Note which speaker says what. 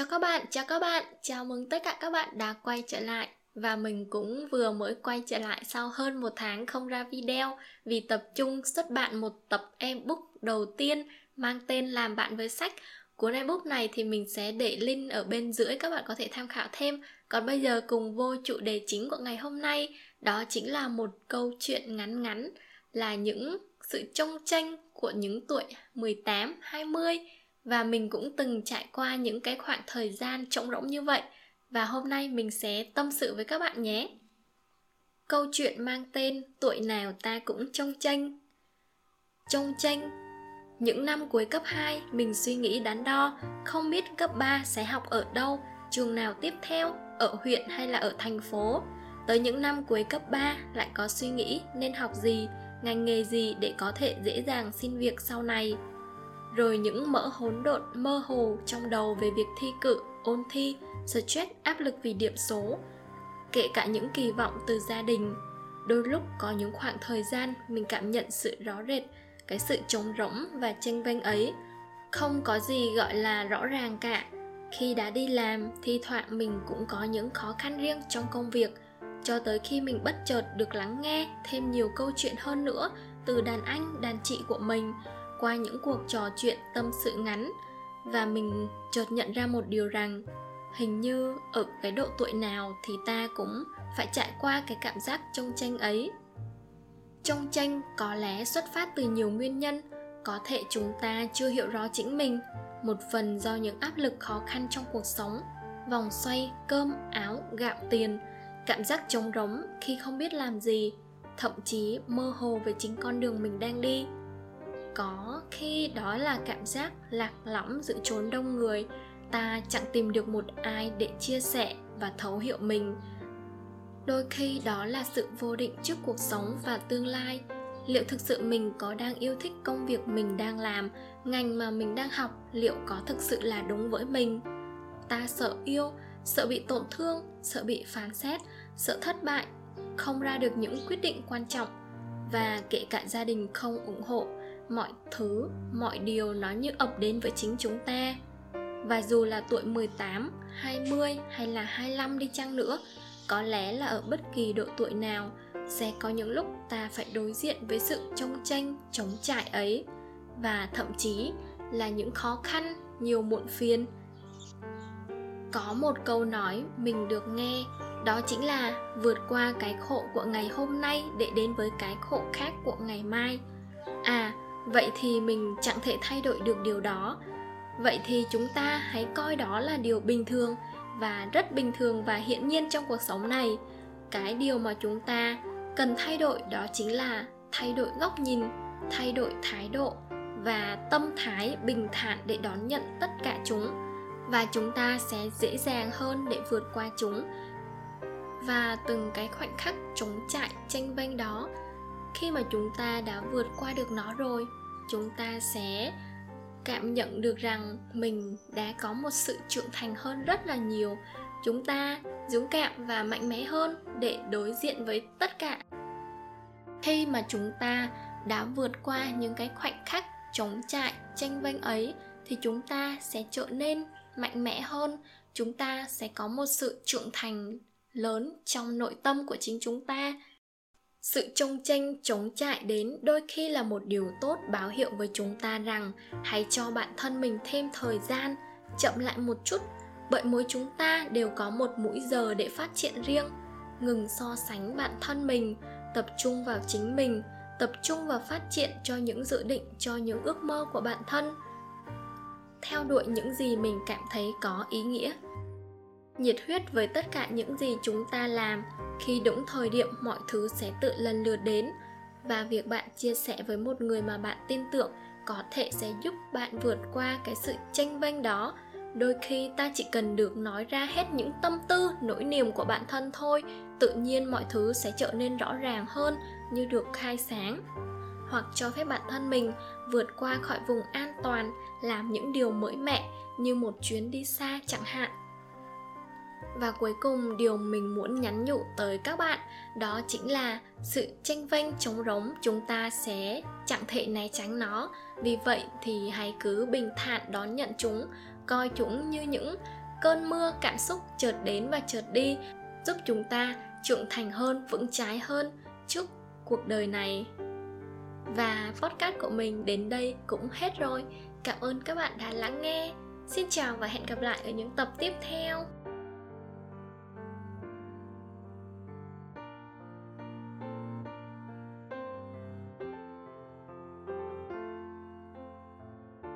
Speaker 1: Chào các bạn, chào các bạn, chào mừng tất cả các bạn đã quay trở lại. Và mình cũng vừa mới quay trở lại sau hơn một tháng không ra video Vì tập trung xuất bản một tập ebook đầu tiên mang tên Làm bạn với sách. Cuốn ebook này thì mình sẽ để link ở bên dưới các bạn có thể tham khảo thêm. Còn bây giờ cùng vô chủ đề chính của ngày hôm nay Đó chính là một câu chuyện ngắn ngắn Là những sự trông tranh của những tuổi 18, 20 và mình cũng từng trải qua những cái khoảng thời gian trống rỗng như vậy và hôm nay mình sẽ tâm sự với các bạn nhé. Câu chuyện mang tên Tuổi nào ta cũng trông tranh Trông tranh Những năm cuối cấp 2, mình suy nghĩ đắn đo, không biết cấp 3 sẽ học ở đâu, trường nào tiếp theo, ở huyện hay là ở thành phố. Tới những năm cuối cấp 3 lại có suy nghĩ nên học gì, ngành nghề gì để có thể dễ dàng xin việc sau này rồi những mỡ hỗn độn mơ hồ trong đầu về việc thi cử, ôn thi, stress áp lực vì điểm số, kể cả những kỳ vọng từ gia đình. Đôi lúc có những khoảng thời gian mình cảm nhận sự rõ rệt, cái sự trống rỗng và tranh vênh ấy. Không có gì gọi là rõ ràng cả. Khi đã đi làm, thi thoảng mình cũng có những khó khăn riêng trong công việc, cho tới khi mình bất chợt được lắng nghe thêm nhiều câu chuyện hơn nữa từ đàn anh, đàn chị của mình qua những cuộc trò chuyện tâm sự ngắn và mình chợt nhận ra một điều rằng hình như ở cái độ tuổi nào thì ta cũng phải trải qua cái cảm giác trông tranh ấy. Trông tranh có lẽ xuất phát từ nhiều nguyên nhân, có thể chúng ta chưa hiểu rõ chính mình, một phần do những áp lực khó khăn trong cuộc sống, vòng xoay, cơm, áo, gạo, tiền, cảm giác trống rỗng khi không biết làm gì, thậm chí mơ hồ về chính con đường mình đang đi có khi đó là cảm giác lạc lõng giữa chốn đông người. Ta chẳng tìm được một ai để chia sẻ và thấu hiểu mình. Đôi khi đó là sự vô định trước cuộc sống và tương lai. Liệu thực sự mình có đang yêu thích công việc mình đang làm, ngành mà mình đang học, liệu có thực sự là đúng với mình? Ta sợ yêu, sợ bị tổn thương, sợ bị phán xét, sợ thất bại, không ra được những quyết định quan trọng. Và kể cả gia đình không ủng hộ mọi thứ, mọi điều nó như ập đến với chính chúng ta. Và dù là tuổi 18, 20 hay là 25 đi chăng nữa, có lẽ là ở bất kỳ độ tuổi nào sẽ có những lúc ta phải đối diện với sự trông tranh, chống trải ấy và thậm chí là những khó khăn, nhiều muộn phiền. Có một câu nói mình được nghe đó chính là vượt qua cái khổ của ngày hôm nay để đến với cái khổ khác của ngày mai. À, vậy thì mình chẳng thể thay đổi được điều đó. Vậy thì chúng ta hãy coi đó là điều bình thường và rất bình thường và hiển nhiên trong cuộc sống này. Cái điều mà chúng ta cần thay đổi đó chính là thay đổi góc nhìn, thay đổi thái độ và tâm thái bình thản để đón nhận tất cả chúng. Và chúng ta sẽ dễ dàng hơn để vượt qua chúng. Và từng cái khoảnh khắc chống chạy tranh vênh đó khi mà chúng ta đã vượt qua được nó rồi, chúng ta sẽ cảm nhận được rằng mình đã có một sự trưởng thành hơn rất là nhiều. Chúng ta dũng cảm và mạnh mẽ hơn để đối diện với tất cả. Khi mà chúng ta đã vượt qua những cái khoảnh khắc chống chạy tranh vênh ấy, thì chúng ta sẽ trở nên mạnh mẽ hơn. Chúng ta sẽ có một sự trưởng thành lớn trong nội tâm của chính chúng ta sự trông tranh, chống chạy đến đôi khi là một điều tốt báo hiệu với chúng ta rằng hãy cho bản thân mình thêm thời gian, chậm lại một chút, bởi mỗi chúng ta đều có một mũi giờ để phát triển riêng. Ngừng so sánh bản thân mình, tập trung vào chính mình, tập trung vào phát triển cho những dự định, cho những ước mơ của bản thân. Theo đuổi những gì mình cảm thấy có ý nghĩa nhiệt huyết với tất cả những gì chúng ta làm. Khi đúng thời điểm, mọi thứ sẽ tự lần lượt đến. Và việc bạn chia sẻ với một người mà bạn tin tưởng có thể sẽ giúp bạn vượt qua cái sự tranh vênh đó. Đôi khi, ta chỉ cần được nói ra hết những tâm tư, nỗi niềm của bản thân thôi. Tự nhiên mọi thứ sẽ trở nên rõ ràng hơn như được khai sáng. Hoặc cho phép bản thân mình vượt qua khỏi vùng an toàn, làm những điều mới mẻ như một chuyến đi xa chẳng hạn và cuối cùng, điều mình muốn nhắn nhủ tới các bạn, đó chính là sự tranh vênh chống rống chúng ta sẽ chẳng thể né tránh nó. Vì vậy thì hãy cứ bình thản đón nhận chúng, coi chúng như những cơn mưa cảm xúc chợt đến và chợt đi, giúp chúng ta trưởng thành hơn, vững trái hơn trước cuộc đời này. Và podcast của mình đến đây cũng hết rồi. Cảm ơn các bạn đã lắng nghe. Xin chào và hẹn gặp lại ở những tập tiếp theo.